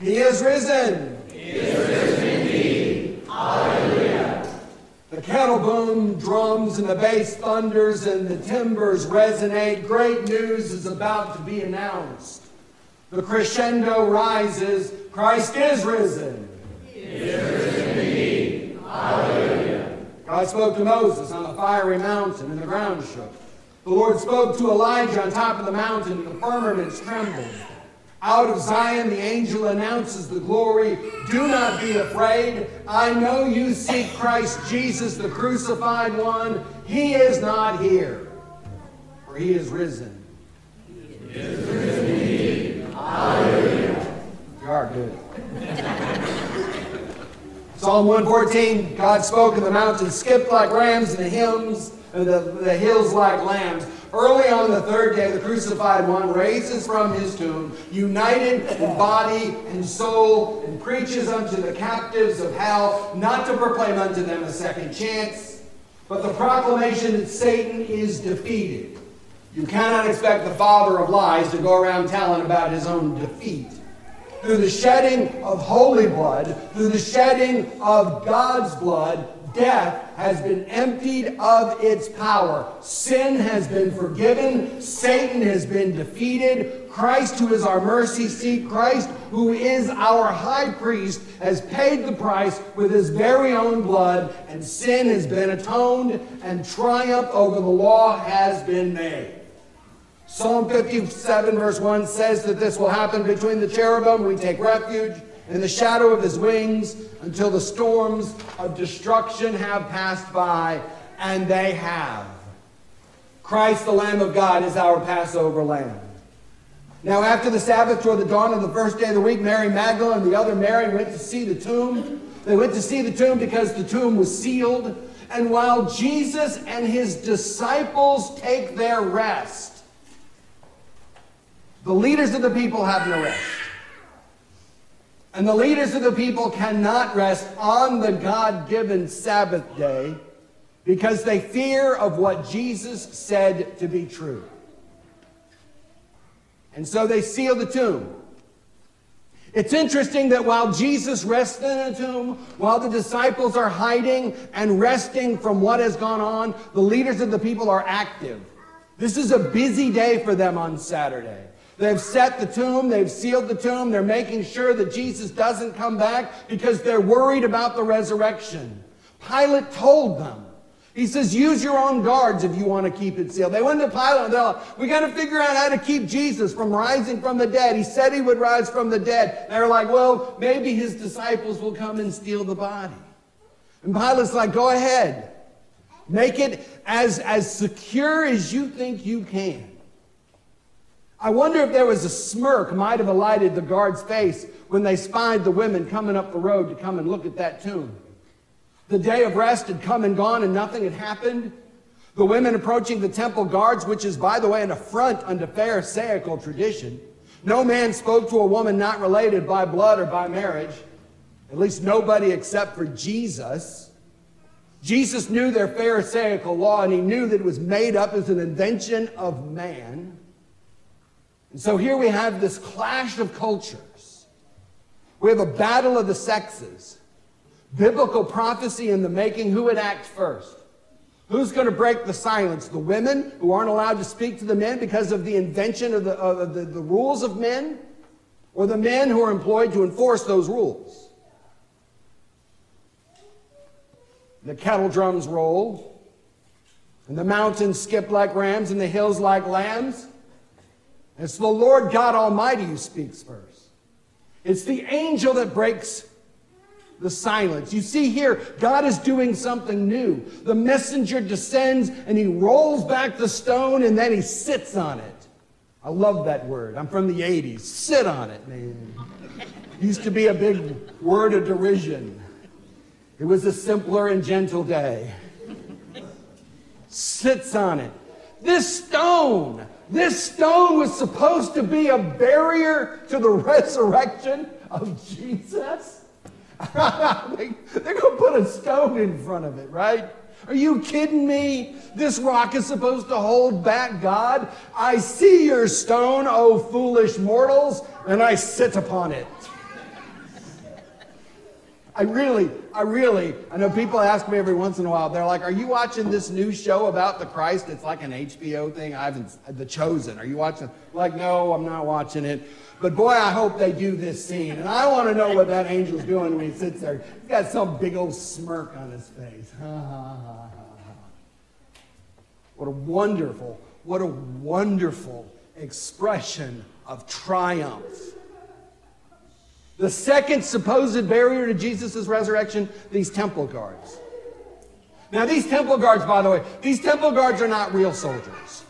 He is risen. He is risen indeed. Hallelujah. The kettle boom drums and the bass thunders and the timbers resonate. Great news is about to be announced. The crescendo rises. Christ is risen. He is risen indeed. Hallelujah. God spoke to Moses on the fiery mountain, and the ground shook. The Lord spoke to Elijah on top of the mountain, and the firmaments trembled. Out of Zion, the angel announces the glory. Do not be afraid. I know you seek Christ Jesus, the crucified one. He is not here, for he is risen. He is risen Hallelujah. You are good. Psalm 114 God spoke, and the mountains skipped like rams, and the hymns, and the, the hills like lambs. Early on the third day, the crucified one raises from his tomb, united in body and soul, and preaches unto the captives of hell, not to proclaim unto them a second chance, but the proclamation that Satan is defeated. You cannot expect the father of lies to go around telling about his own defeat. Through the shedding of holy blood, through the shedding of God's blood, death has been emptied of its power. Sin has been forgiven. Satan has been defeated. Christ, who is our mercy seat, Christ, who is our high priest, has paid the price with his very own blood, and sin has been atoned, and triumph over the law has been made. Psalm 57, verse 1 says that this will happen between the cherubim. We take refuge in the shadow of his wings until the storms of destruction have passed by, and they have. Christ, the Lamb of God, is our Passover lamb. Now, after the Sabbath, toward the dawn of the first day of the week, Mary Magdalene and the other Mary went to see the tomb. They went to see the tomb because the tomb was sealed. And while Jesus and his disciples take their rest, the leaders of the people have no rest. And the leaders of the people cannot rest on the God given Sabbath day because they fear of what Jesus said to be true. And so they seal the tomb. It's interesting that while Jesus rests in a tomb, while the disciples are hiding and resting from what has gone on, the leaders of the people are active. This is a busy day for them on Saturday. They've set the tomb, they've sealed the tomb, they're making sure that Jesus doesn't come back because they're worried about the resurrection. Pilate told them, he says, use your own guards if you want to keep it sealed. They went to Pilate and they're like, we got to figure out how to keep Jesus from rising from the dead. He said he would rise from the dead. They're like, well, maybe his disciples will come and steal the body. And Pilate's like, go ahead. Make it as, as secure as you think you can. I wonder if there was a smirk might have alighted the guard's face when they spied the women coming up the road to come and look at that tomb. The day of rest had come and gone and nothing had happened. The women approaching the temple guards, which is, by the way, an affront unto Pharisaical tradition. No man spoke to a woman not related by blood or by marriage. At least nobody except for Jesus. Jesus knew their Pharisaical law and he knew that it was made up as an invention of man. And so here we have this clash of cultures. We have a battle of the sexes. Biblical prophecy in the making. Who would act first? Who's going to break the silence? The women who aren't allowed to speak to the men because of the invention of the, of the, the rules of men? Or the men who are employed to enforce those rules? The kettle drums roll, and the mountains skip like rams, and the hills like lambs. It's the Lord God Almighty who speaks first. It's the angel that breaks the silence. You see here, God is doing something new. The messenger descends and he rolls back the stone and then he sits on it. I love that word. I'm from the 80s. Sit on it, man. Used to be a big word of derision. It was a simpler and gentle day. Sits on it. This stone this stone was supposed to be a barrier to the resurrection of Jesus. they, they're going to put a stone in front of it, right? Are you kidding me? This rock is supposed to hold back God. I see your stone, O foolish mortals, and I sit upon it. I really, I really, I know people ask me every once in a while, they're like, Are you watching this new show about the Christ? It's like an HBO thing. I haven't, The Chosen. Are you watching? Like, no, I'm not watching it. But boy, I hope they do this scene. And I want to know what that angel's doing when he sits there. He's got some big old smirk on his face. what a wonderful, what a wonderful expression of triumph. The second supposed barrier to Jesus' resurrection, these temple guards. Now, these temple guards, by the way, these temple guards are not real soldiers.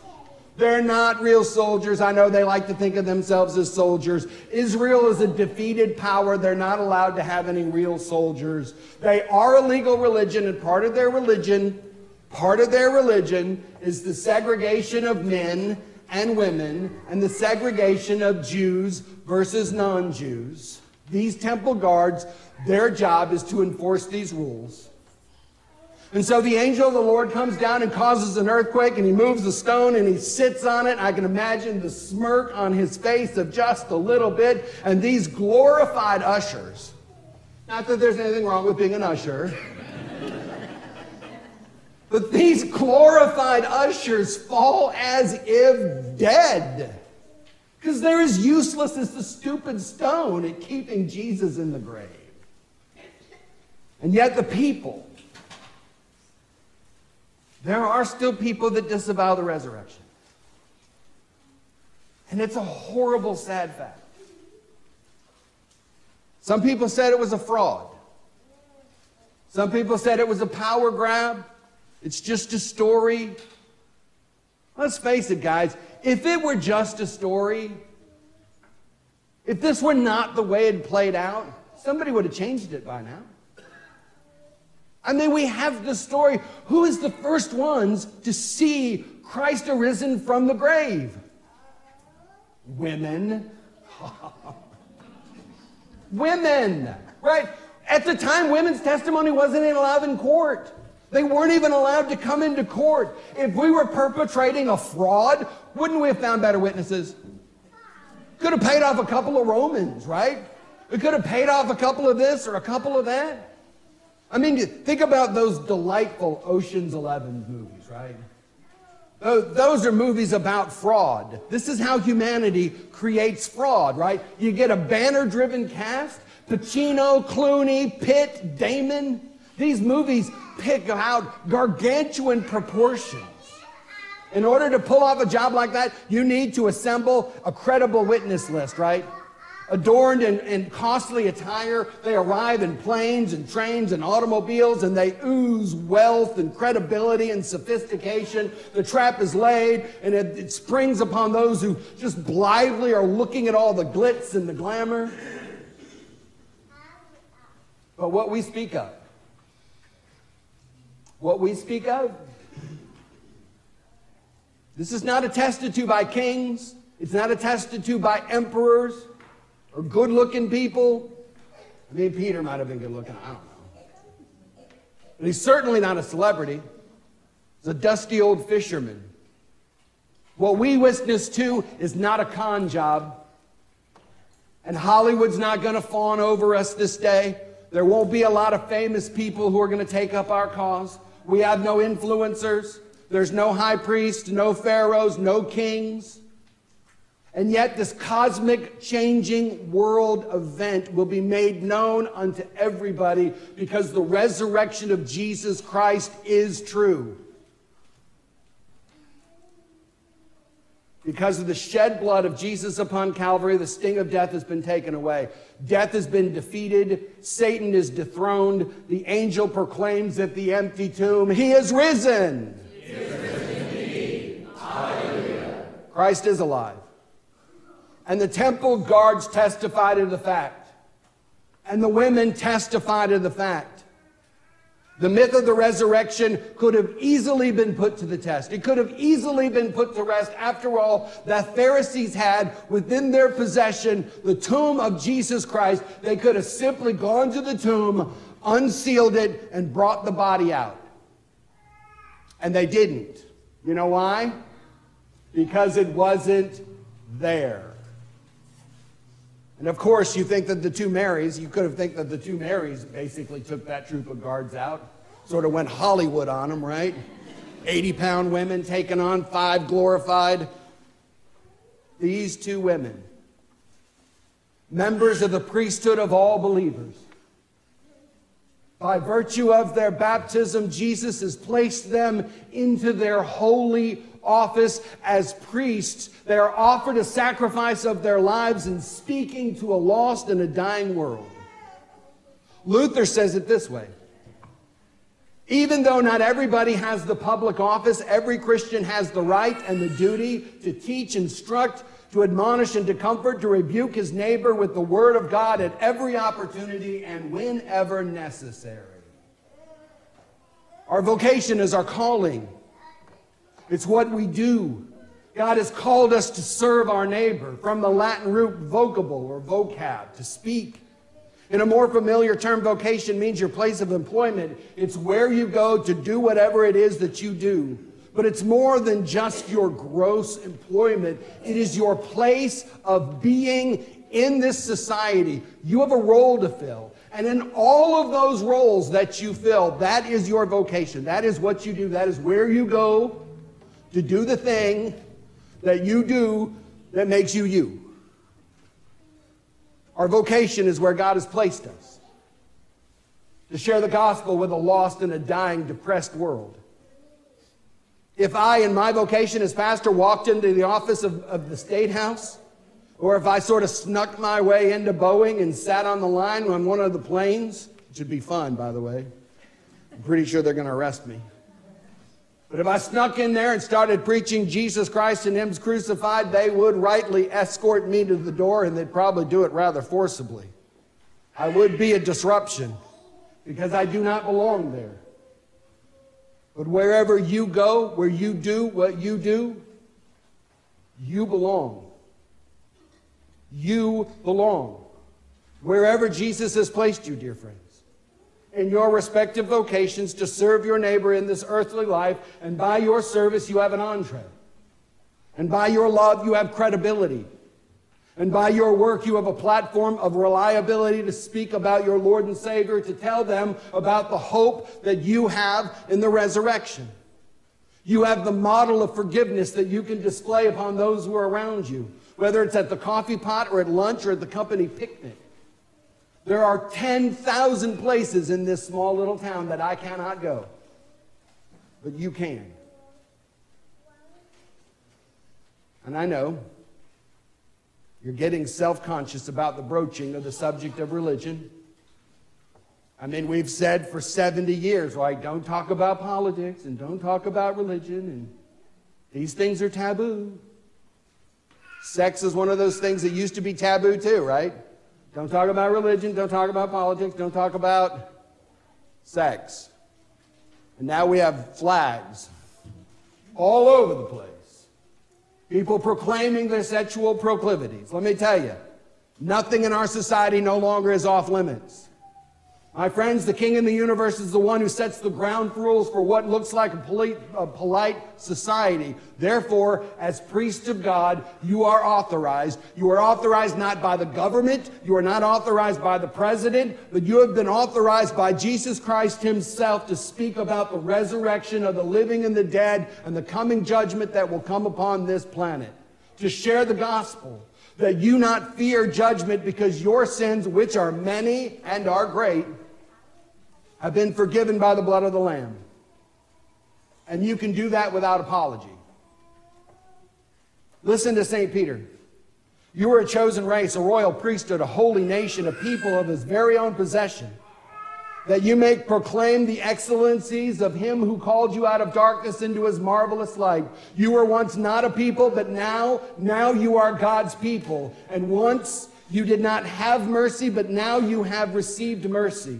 They're not real soldiers. I know they like to think of themselves as soldiers. Israel is a defeated power. They're not allowed to have any real soldiers. They are a legal religion, and part of their religion, part of their religion is the segregation of men and women and the segregation of Jews versus non Jews. These temple guards, their job is to enforce these rules. And so the angel of the Lord comes down and causes an earthquake, and he moves the stone and he sits on it. I can imagine the smirk on his face of just a little bit. And these glorified ushers, not that there's anything wrong with being an usher, but these glorified ushers fall as if dead. Because they're as useless as the stupid stone at keeping Jesus in the grave. And yet, the people, there are still people that disavow the resurrection. And it's a horrible, sad fact. Some people said it was a fraud. Some people said it was a power grab. It's just a story. Let's face it, guys. If it were just a story, if this were not the way it played out, somebody would have changed it by now. I mean, we have the story. Who is the first ones to see Christ arisen from the grave? Women. Women, right? At the time, women's testimony wasn't allowed in court. They weren't even allowed to come into court. If we were perpetrating a fraud, wouldn't we have found better witnesses? Could have paid off a couple of Romans, right? We could have paid off a couple of this or a couple of that. I mean, think about those delightful Ocean's Eleven movies, right? Those are movies about fraud. This is how humanity creates fraud, right? You get a banner driven cast Pacino, Clooney, Pitt, Damon. These movies pick out gargantuan proportions. In order to pull off a job like that, you need to assemble a credible witness list, right? Adorned in, in, costly attire, they arrive in planes and trains and automobiles and they ooze wealth and credibility and sophistication. The trap is laid and it, it springs upon those who just blithely are looking at all the glitz and the glamour. But what we speak of, what we speak of. This is not attested to by kings. It's not attested to by emperors or good looking people. I mean, Peter might have been good looking. I don't know. But he's certainly not a celebrity. He's a dusty old fisherman. What we witness to is not a con job. And Hollywood's not going to fawn over us this day. There won't be a lot of famous people who are going to take up our cause. We have no influencers. There's no high priest, no pharaohs, no kings. And yet, this cosmic changing world event will be made known unto everybody because the resurrection of Jesus Christ is true. Because of the shed blood of Jesus upon Calvary, the sting of death has been taken away. Death has been defeated. Satan is dethroned. The angel proclaims at the empty tomb, He is risen. He is risen Christ is alive. And the temple guards testify to the fact. And the women testify to the fact. The myth of the resurrection could have easily been put to the test. It could have easily been put to rest. After all, the Pharisees had within their possession the tomb of Jesus Christ. They could have simply gone to the tomb, unsealed it, and brought the body out. And they didn't. You know why? Because it wasn't there. And of course, you think that the two Marys, you could have think that the two Marys basically took that troop of guards out, sort of went Hollywood on them, right? 80 pound women taking on five glorified. These two women, members of the priesthood of all believers, by virtue of their baptism, Jesus has placed them into their holy office as priests. They are offered a sacrifice of their lives in speaking to a lost and a dying world. Luther says it this way Even though not everybody has the public office, every Christian has the right and the duty to teach, instruct, to admonish, and to comfort, to rebuke his neighbor with the word of God at every opportunity and whenever necessary. Our vocation is our calling. It's what we do. God has called us to serve our neighbor from the Latin root vocable or vocab, to speak. In a more familiar term, vocation means your place of employment. It's where you go to do whatever it is that you do. But it's more than just your gross employment. It is your place of being in this society. You have a role to fill. And in all of those roles that you fill, that is your vocation. That is what you do. That is where you go to do the thing that you do that makes you you. Our vocation is where God has placed us to share the gospel with a lost and a dying, depressed world. If I, in my vocation as pastor, walked into the office of, of the State House, or if I sort of snuck my way into Boeing and sat on the line on one of the planes, which would be fun, by the way, I'm pretty sure they're going to arrest me. But if I snuck in there and started preaching Jesus Christ and Him's crucified, they would rightly escort me to the door and they'd probably do it rather forcibly. I would be a disruption because I do not belong there. But wherever you go, where you do what you do, you belong. You belong. Wherever Jesus has placed you, dear friend in your respective vocations to serve your neighbor in this earthly life, and by your service, you have an entree. And by your love, you have credibility. And by your work, you have a platform of reliability to speak about your Lord and Savior, to tell them about the hope that you have in the resurrection. You have the model of forgiveness that you can display upon those who are around you, whether it's at the coffee pot or at lunch or at the company picnic. There are 10,000 places in this small little town that I cannot go, but you can. And I know you're getting self conscious about the broaching of the subject of religion. I mean, we've said for 70 years, right? Don't talk about politics and don't talk about religion, and these things are taboo. Sex is one of those things that used to be taboo, too, right? Don't talk about religion. Don't talk about politics. Don't talk about sex. And now we have flags all over the place. People proclaiming their sexual proclivities. Let me tell you, nothing in our society no longer is off limits. My friends, the king in the universe is the one who sets the ground rules for what looks like a polite, a polite, society. Therefore, as priest of God, you are authorized. You are authorized not by the government, you are not authorized by the president, but you have been authorized by Jesus Christ himself to speak about the resurrection of the living and the dead and the coming judgment that will come upon this planet. To share the gospel that you not fear judgment because your sins, which are many and are great, have been forgiven by the blood of the Lamb. And you can do that without apology. Listen to St. Peter. You are a chosen race, a royal priesthood, a holy nation, a people of his very own possession, that you may proclaim the excellencies of him who called you out of darkness into his marvelous light. You were once not a people, but now, now you are God's people. And once you did not have mercy, but now you have received mercy.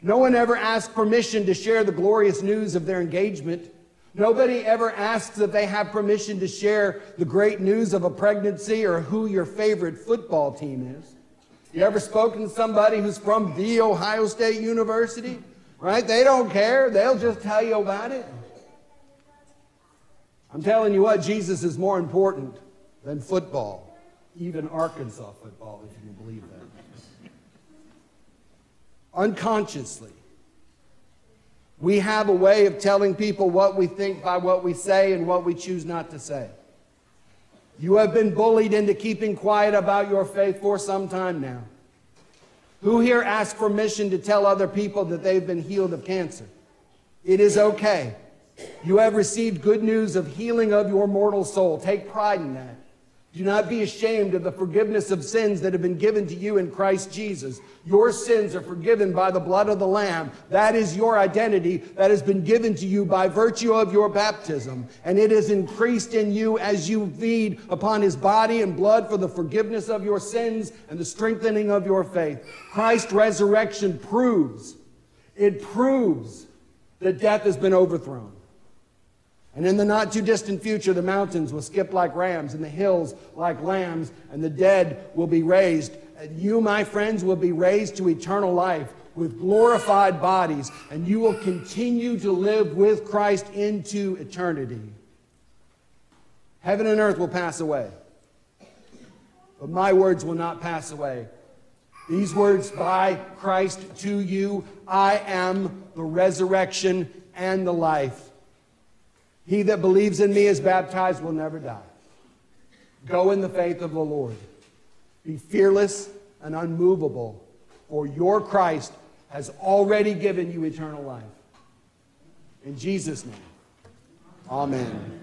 No one ever asks permission to share the glorious news of their engagement. Nobody ever asks if they have permission to share the great news of a pregnancy or who your favorite football team is. You ever spoken to somebody who's from the Ohio State University? Right? They don't care. They'll just tell you about it. I'm telling you what, Jesus is more important than football. even Arkansas football, if you can believe that. Unconsciously, we have a way of telling people what we think by what we say and what we choose not to say. You have been bullied into keeping quiet about your faith for some time now. Who here asked permission to tell other people that they've been healed of cancer? It is okay. You have received good news of healing of your mortal soul. Take pride in that. Do not be ashamed of the forgiveness of sins that have been given to you in Christ Jesus. Your sins are forgiven by the blood of the Lamb. That is your identity that has been given to you by virtue of your baptism. And it is increased in you as you feed upon his body and blood for the forgiveness of your sins and the strengthening of your faith. Christ's resurrection proves, it proves that death has been overthrown. And in the not too distant future, the mountains will skip like rams and the hills like lambs, and the dead will be raised. And you, my friends, will be raised to eternal life with glorified bodies, and you will continue to live with Christ into eternity. Heaven and earth will pass away, but my words will not pass away. These words by Christ to you I am the resurrection and the life. He that believes in me is baptized will never die. Go in the faith of the Lord. Be fearless and unmovable, for your Christ has already given you eternal life. In Jesus' name, amen.